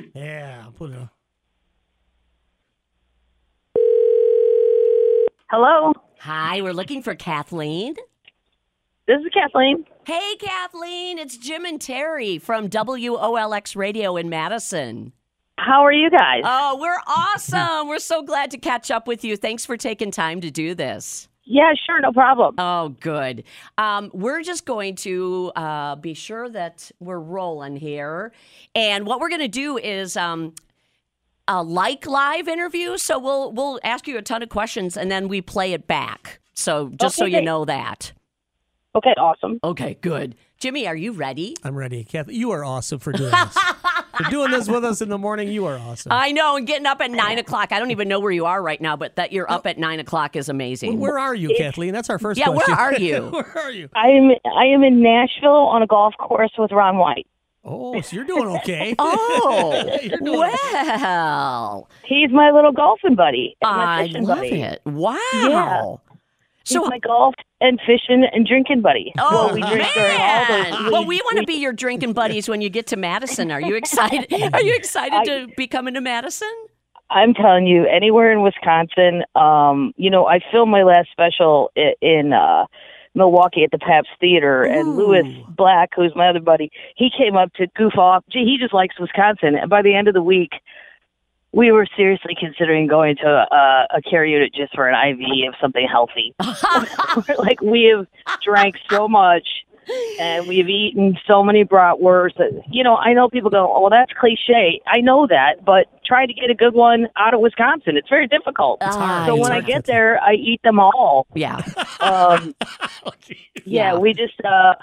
Sure. Yeah, put it on. Hello, Hi, we're looking for Kathleen. this is Kathleen. Hey, Kathleen, it's Jim and Teri from WOLX Radio in Madison. How are you guys? Oh, we're awesome. we're so glad to catch up with you. Thanks for taking time to do this. Yeah, sure, no problem. Oh, good. Um, we're just going to uh, be sure that we're rolling here. And what we're going to do is um, a like live interview. So we'll we'll ask you a ton of questions and then we play it back. So just so you great. know that. Okay, awesome. Okay, good. Jimmy, are you ready? I'm ready. Kathy, you are awesome for doing this. For doing this with us in the morning, you are awesome. I know, and getting up at nine o'clock. I don't even know where you are right now, but that you're up at nine o'clock is amazing. Where are you, Kathleen? That's our first Yeah, where are you? where are you? I am I am in Nashville on a golf course with Ron White. Oh, so you're doing okay. Oh, You're doing well, He's my little golfing buddy. and I fishing love buddy. it. Wow. Yeah. He's So, my golf and fishing and drinking buddy. oh well, we drink man! well, we want to be your drinking buddies when you get to Madison. Are you excited? Are you excited I- to be coming to Madison? I'm telling you, anywhere in Wisconsin. Um, you know, I filmed my last special i- in uh, Milwaukee at the Pabst Theater, and Ooh. Lewis Black, who's my other buddy, he came up to goof off. Gee, he just likes Wisconsin. And by the end of the week, we were seriously considering going to a, a care unit just for an IV of something healthy. like we have drank so much and we've eaten so many bratwursts. that- You know, I know people go, "Oh, well, that's cliche." I know that, but try to get a good one out of Wisconsin. It's very difficult. Ah, so it's when I get there, I eat them all. Yeah. Um, Oh, yeah, Yeah. we just uh,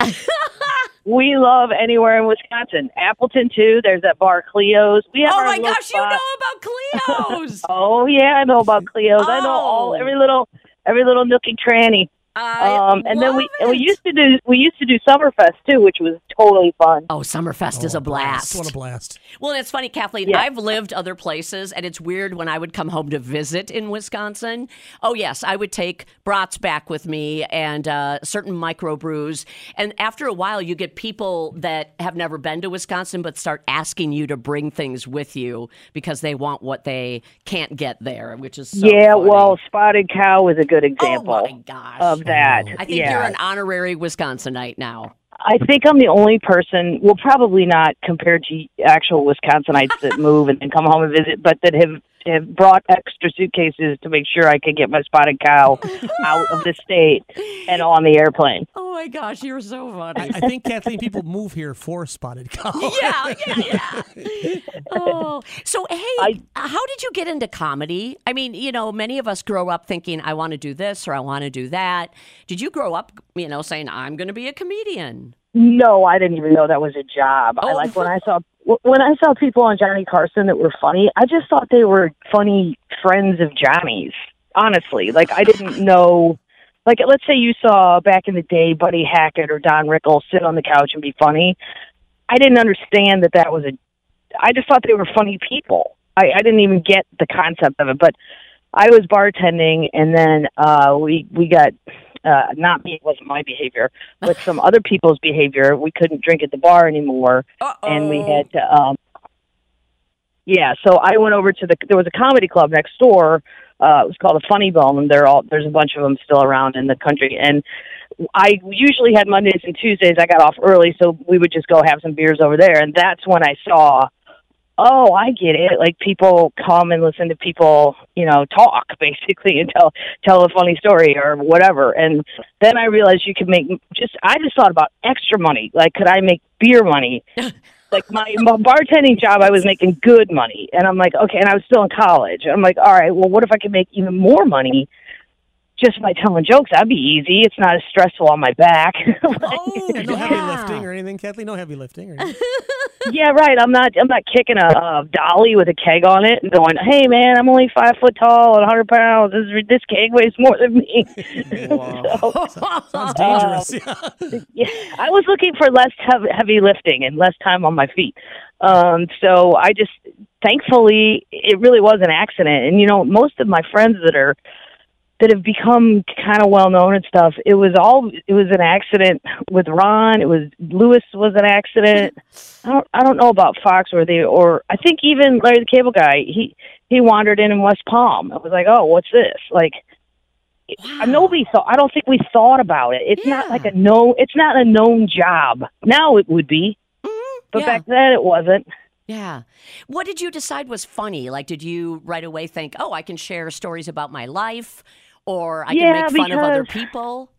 we love anywhere in Wisconsin. Appleton too. There's that bar Cleo's. We have Oh my gosh, you know about Cleo's. Oh yeah, I know about Cleo's. I know all Oh. every little every little nook and cranny. I Um, and then we love and we used to do we used to do Summerfest too, which was totally fun. Oh, Summerfest is Oh, a blast. What a blast. Well, it's funny, Kathleen. Yeah. I've lived other places, and it's weird when I would come home to visit in Wisconsin. Oh, yes, I would take brats back with me and uh, certain microbrews. And after a while, you get people that have never been to Wisconsin but start asking you to bring things with you because they want what they can't get there, which is so yeah, funny. well, Spotted Cow is a good example. oh my gosh. of that. Oh. I think yeah. you're an honorary Wisconsinite now. I think I'm the only person, well, probably not compared to actual Wisconsinites that move and then come home and visit, but that have, have brought extra suitcases to make sure I could get my spotted cow out of the state and on the airplane. Oh my gosh, you're so funny. I think Kathleen, people move here for spotted cow. yeah, yeah, yeah. Oh, so hey, I- how did you get into comedy? I mean, you know, many of us grow up thinking, I want to do this or I want to do that. Did you grow up, you know, saying, I'm going to be a comedian? No, I didn't even know that was a job. I Oh. like when I saw when I saw people on Johnny Carson that were funny. I just thought they were funny friends of Johnny's. Honestly, like I didn't know. Like let's say you saw back in the day Buddy Hackett or Don Rickles sit on the couch and be funny. I didn't understand that that was a. I just thought they were funny people. I, I didn't even get the concept of it. But I was bartending, and then uh, we we got uh, not me. It wasn't my behavior, but some other people's behavior. We couldn't drink at the bar anymore, Uh-oh. and we had to. Um, yeah, so I went over to the. There was a comedy club next door. Uh, it was called a Funny Bone, and they're all there's a bunch of them still around in the country. And I usually had Mondays and Tuesdays. I got off early, so we would just go have some beers over there. And that's when I saw oh, I get it. Like people come and listen to people, you know, talk basically and tell tell a funny story or whatever. And then I realized you could make just. I just thought about extra money. Like, could I make beer money? like my, my bartending job, I was making good money, and I'm like, okay. And I was still in college. I'm like, all right. Well, what if I could make even more money? Just by telling jokes, that'd be easy. It's not as stressful on my back. Oh, Yeah, no heavy yeah. lifting or anything, Kathleen. No heavy lifting. Or anything. Yeah, right. I'm not. I'm not kicking a, a dolly with a keg on it and going, "Hey, man, I'm only five foot tall and 100 pounds. This this keg weighs more than me." so, Sounds dangerous. yeah. yeah, I was looking for less heavy, heavy lifting and less time on my feet. Um, so I just, thankfully, it really was an accident. And you know, most of my friends that are that have become kind of well known and stuff. It was all it was an accident with Ron. It was Lewis was an accident. I don't I don't know about Foxworthy or I think even Larry the Cable Guy. He he wandered in in West Palm. I was like, oh, what's this? Like Wow. nobody thought. I don't think we thought about it. It's not like a no. It's not a known job. Now it would be, Mhm. but yeah. back then it wasn't. Yeah. What did you decide was funny? Like, did you right away think, oh, I can share stories about my life or I Yeah, can make fun of other people?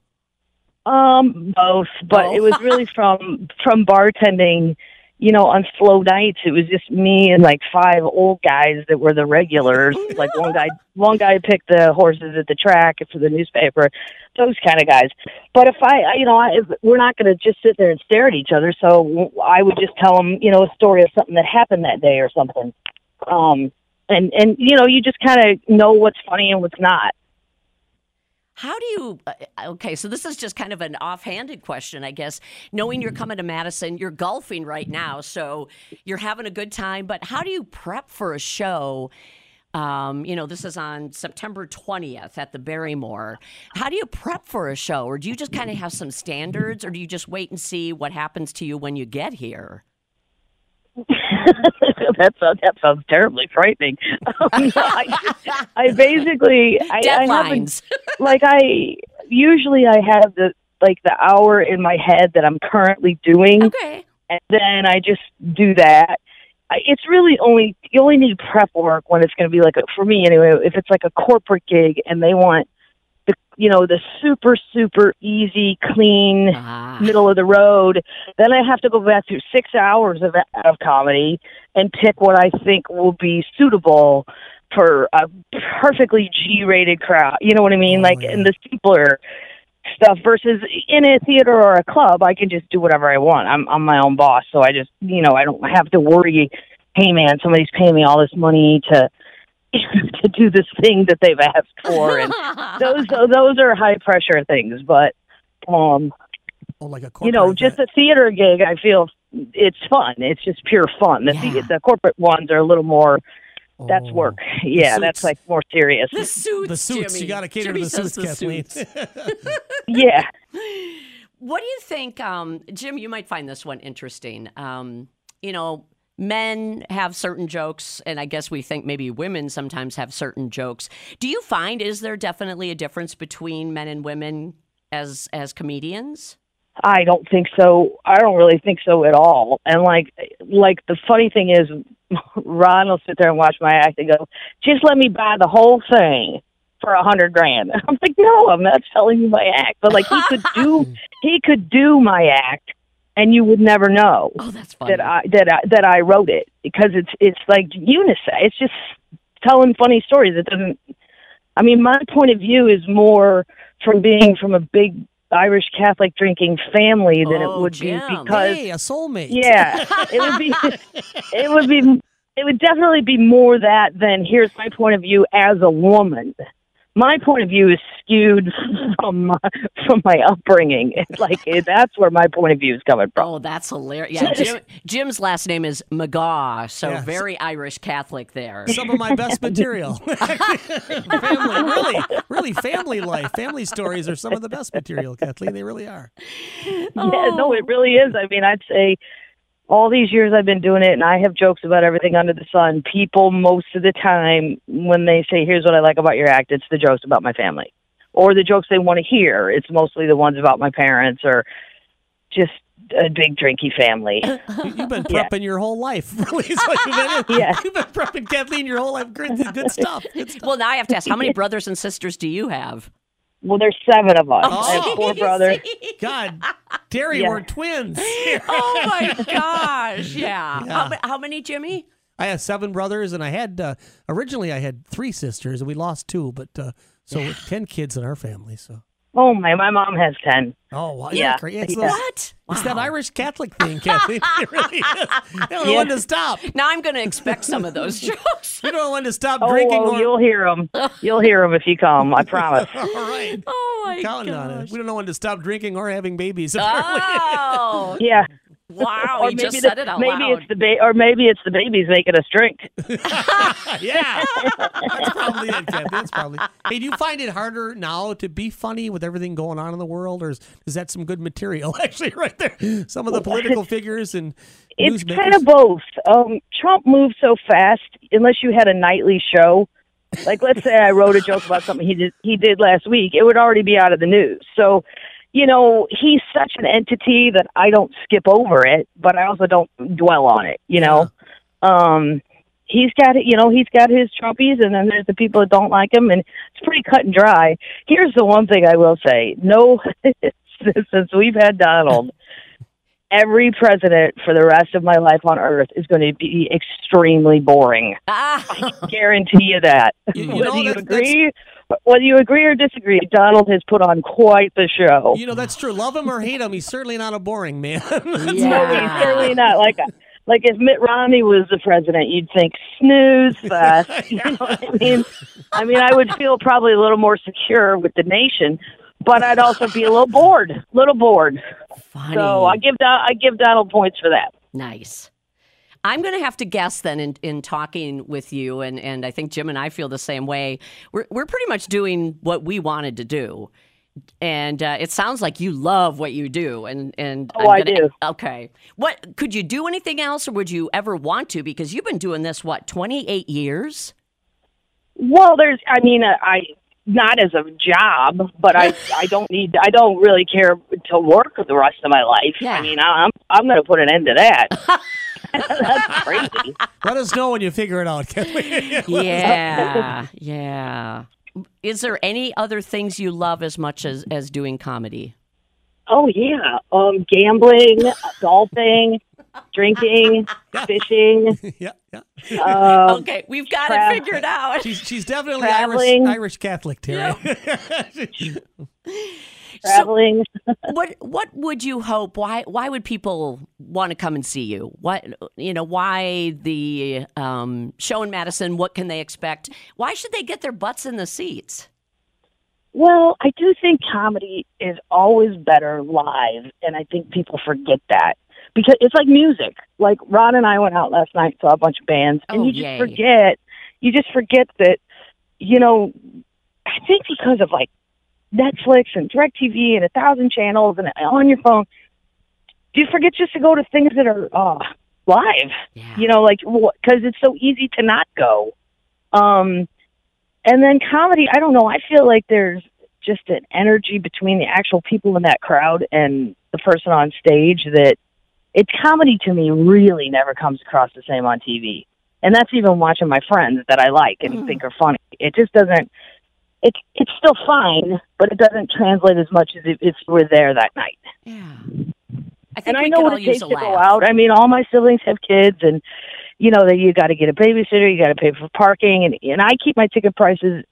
Um, both, but Oh. it was really from from bartending. You know, on slow nights, it was just me and like five old guys that were the regulars. like one guy, one guy picked the horses at the track for the newspaper. Those kind of guys. But if I, you know, I, we're not going to just sit there and stare at each other. So I would just tell them, you know, a story of something that happened that day or something. Um, and and you know, you just kind of know what's funny and what's not. How do you? uh, Okay, so this is just kind of an offhanded question, I guess. Knowing you're coming to Madison, you're golfing right now, so you're having a good time. But how do you prep for a show? Um, you know, this is on September 20th at the Barrymore. How do you prep for a show? Or do you just kind of have some standards, or do you just wait and see what happens to you when you get here? that sounds that sounds terribly frightening. Um, I, I basically I, I Deadlines. like I usually I have the like the hour in my head that I'm currently doing, okay. and then I just do that. I, it's really only you only need prep work when it's going to be like a, for me anyway. If it's like a corporate gig and they want you know the super super easy clean Ah. middle of the road. Then I have to go back through six hours of of comedy and pick what I think will be suitable for a perfectly G-rated crowd. You know what I mean? Oh, like yeah. in the simpler stuff versus in a theater or a club, I can just do whatever I want. I'm I'm my own boss, so I just you know I don't have to worry. Hey man, somebody's paying me all this money to to do this thing that they've asked for, and those those are high pressure things. But um, Oh, like a you know, corporate just event. a theater gig, I feel it's fun. It's just pure fun. The, Yeah. the corporate ones are a little more. That's Oh. work. Yeah, that's like more serious. The suits, The suits. Jimmy. You got to cater Jimmy to the says suits, Kathleen. suits. yeah. What do you think, um, Jim? You might find this one interesting. Um, you know, men have certain jokes, and I guess we think maybe women sometimes have certain jokes. Do you find is there definitely a difference between men and women as as comedians? I don't think so. I don't really think so at all. And like, like the funny thing is, Ron will sit there and watch my act and go, "Just let me buy the whole thing for a hundred grand." I'm like, "No, I'm not selling you my act." But like, he could do, he could do my act, and you would never know. Oh, that's funny. that I that I that I wrote it because it's it's like unisex. It's just telling funny stories. It doesn't. I mean, my point of view is more from being from a big Irish Catholic drinking family than Oh, it would Jim. be because hey, a soulmate. yeah, it would be it would be it would definitely be more that than here's my point of view as a woman. My point of view is skewed from my, from my upbringing. It's like eh, that's where my point of view is coming from. Oh, that's hilarious. Yeah, Jim, Jim's last name is McGaw, so Yes. very Irish Catholic there. Some of my best material. family, really, really, family life, family stories are some of the best material, Kathleen. They really are. Yeah, no, it really is. I mean, I'd say all these years I've been doing it, and I have jokes about everything under the sun. People, most of the time, when they say, "Here's what I like about your act," it's the jokes about my family, or the jokes they want to hear. It's mostly the ones about my parents or just a big drinky family. You- You've been Yeah. prepping your whole life, really. is what you've been, Yeah. You've been prepping Kathleen your whole life. Good, good stuff. Good stuff. Well, now I have to ask, how many brothers and sisters do you have? Well, there's seven of us. I Oh. have four brothers. God, Teri, Yeah. we're twins. Oh my gosh! Yeah. Yeah. How, how many, Jimmy? I have seven brothers, and I had uh, originally I had three sisters, and we lost two, but uh, so ten kids in our family. So Oh my, my mom has ten. oh wow, Yeah. great. It's, Yeah. those- What? it's that Irish Catholic thing, Kathleen. it really is. They don't know Yeah. when to stop. Now I'm going to expect some of those jokes. You don't know when to stop Oh, drinking. oh, or... you'll hear them. You'll hear them if you come. I promise. All right, Oh my counting on it. gosh! We don't know when to stop drinking or having babies. Oh. Apparently. Oh, Yeah. Wow, or you maybe just the, said it out maybe loud. it's the ba- or maybe it's the babies making us drink. yeah, that's probably it, Kathy. That's probably. Hey, do you find it harder now to be funny with everything going on in the world, or is, is that some good material actually right there? Some of the political figures and It's newsmakers. kind of both. Um, Trump moved so fast. Unless you had a nightly show, like let's say I wrote a joke about something he did he did last week, it would already be out of the news. So, you know, he's such an entity that I don't skip over it, but I also don't dwell on it. You know, um, he's got it. You know, he's got his Trumpies, and then there's the people that don't like him, and it's pretty cut and dry. Here's the one thing I will say: no, since we've had Donald every president for the rest of my life on earth is going to be extremely boring. ah, I Guarantee you that. You- you whether know, you that's- agree, whether you agree or disagree, Donald has put on quite the show. You know, that's true. Love him or hate him, he's certainly not a boring man. No, he's certainly not like. Like if Mitt Romney was the president, you'd think snooze fest. You know what I mean? I mean, I would feel probably a little more secure with the nation, but I'd also be a little bored, a little bored. funny. So I give Don, I give Donald points for that. Nice. I'm going to have to guess then in, in talking with you, and, and I think Jim and I feel the same way. We're, we're pretty much doing what we wanted to do. And uh, it sounds like you love what you do. And, and Oh, I'm I gonna- do. Okay. What could you do anything else, or would you ever want to? Because you've been doing this, what, 28 years? Well, there's, I mean, uh, I not as a job, but I, I don't need, I don't really care to work the rest of my life. Yeah. I mean, I'm, I'm going to put an end to that. That's crazy. Let us know when you figure it out, Kathleen. Yeah. yeah. Is there any other things you love as much as, as doing comedy? Oh yeah, um, gambling, golfing, drinking, fishing. yeah, yeah. Um, Okay, we've got tra- it figured out. She's she's definitely Irish Traveling. Irish Catholic, Teri. traveling. what what would you hope why why would people want to come and see you what you know why the um, show in madison what can they expect why should they get their butts in the seats Well, I do think comedy is always better live, and I think people forget that because it's like music. Like Ron and I went out last night, saw a bunch of bands, and Oh, you just yay. forget. You just forget that, you know. I think because of like Netflix and DirecTV and a thousand channels and on your phone, do you forget just to go to things that are uh, live. yeah You know, like because it's so easy to not go. Um, and then comedy, I don't know. I feel like there's just an energy between the actual people in that crowd and the person on stage that it's comedy to me really never comes across the same on TV. And that's even watching my friends that I like and Mm. think are funny. It just doesn't. It's it's still fine, but it doesn't translate as much as if, if we're there that night. yeah i think And I know what it takes to go out. I mean, all my siblings have kids, and you know that you got to get a babysitter, you got to pay for parking, and and I keep my ticket prices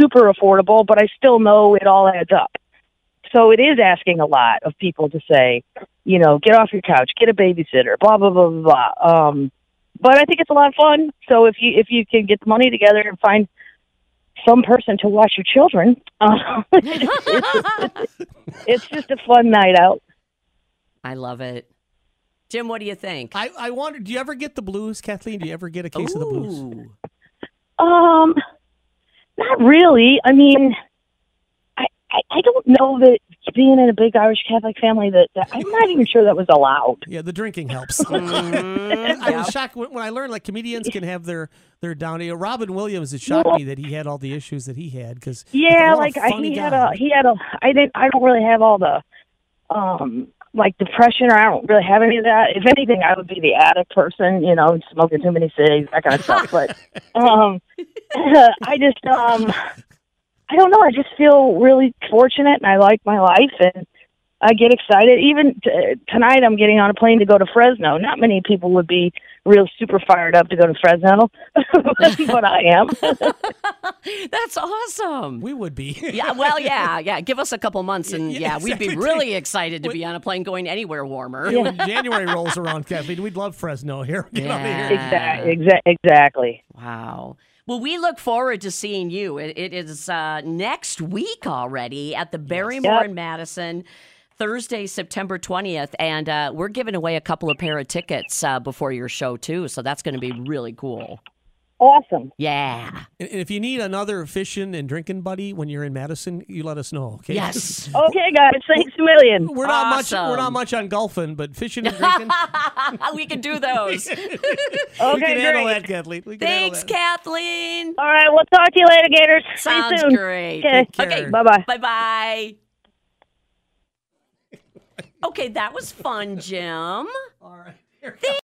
super affordable, but I still know it all adds up. So it is asking a lot of people to say, you know, get off your couch, get a babysitter, blah blah blah blah. blah. Um, but I think it's a lot of fun. So if you if you can get the money together and find some person to watch your children, uh, it's, it's just a fun night out. i love it jim what do you think I, I wonder, do you ever get the blues, Kathleen? Do you ever get a case of the blues? Um, not really. I mean, I, I I don't know that being in a big Irish Catholic family that, that I'm not even sure that was allowed. Yeah, the drinking helps. Mhm, I was shocked when, when I learned like comedians can have their their down here. Robin Williams, it shocked me that he had all the issues that he had because Yeah, like I, he had a he had a I didn't I don't really have all the um like depression or I don't really have any of that. If anything, I would be the addict person, you know, smoking too many cigs, that kind of stuff. But um, I just um, I don't know. I just feel really fortunate, and I like my life, and I get excited. Even t- tonight, I'm getting on a plane to go to Fresno. Not many people would be real super fired up to go to Fresno, but I am. that's awesome we would be. yeah, well, yeah, yeah. Give us a couple months, and Yeah, yeah, we'd be really excited to be on a plane going anywhere warmer. Yeah, when January rolls around, Kathleen, we'd love Fresno here. Get out here. exactly, exa- exactly. Wow. Well, we look forward to seeing you. It, it is uh, next week already at the Barrymore Yep. in Madison. Thursday, September 20th, and uh, we're giving away a couple of pair of tickets uh, before your show, too. So that's going to be really cool. Awesome. Yeah. And if you need another fishing and drinking buddy when you're in Madison, you let us know. Okay. Yes. Okay, guys. Thanks a million. We're not much. We're not much on golfing, but fishing and drinking. we can do those. we Okay, can handle that, Kathleen. We can Thanks, that. Kathleen. All right. We'll talk to you later, Gators. See you Sounds soon. great. Okay. Okay. Bye bye. Bye bye. Okay, that was fun, Jim. All right. Here we go.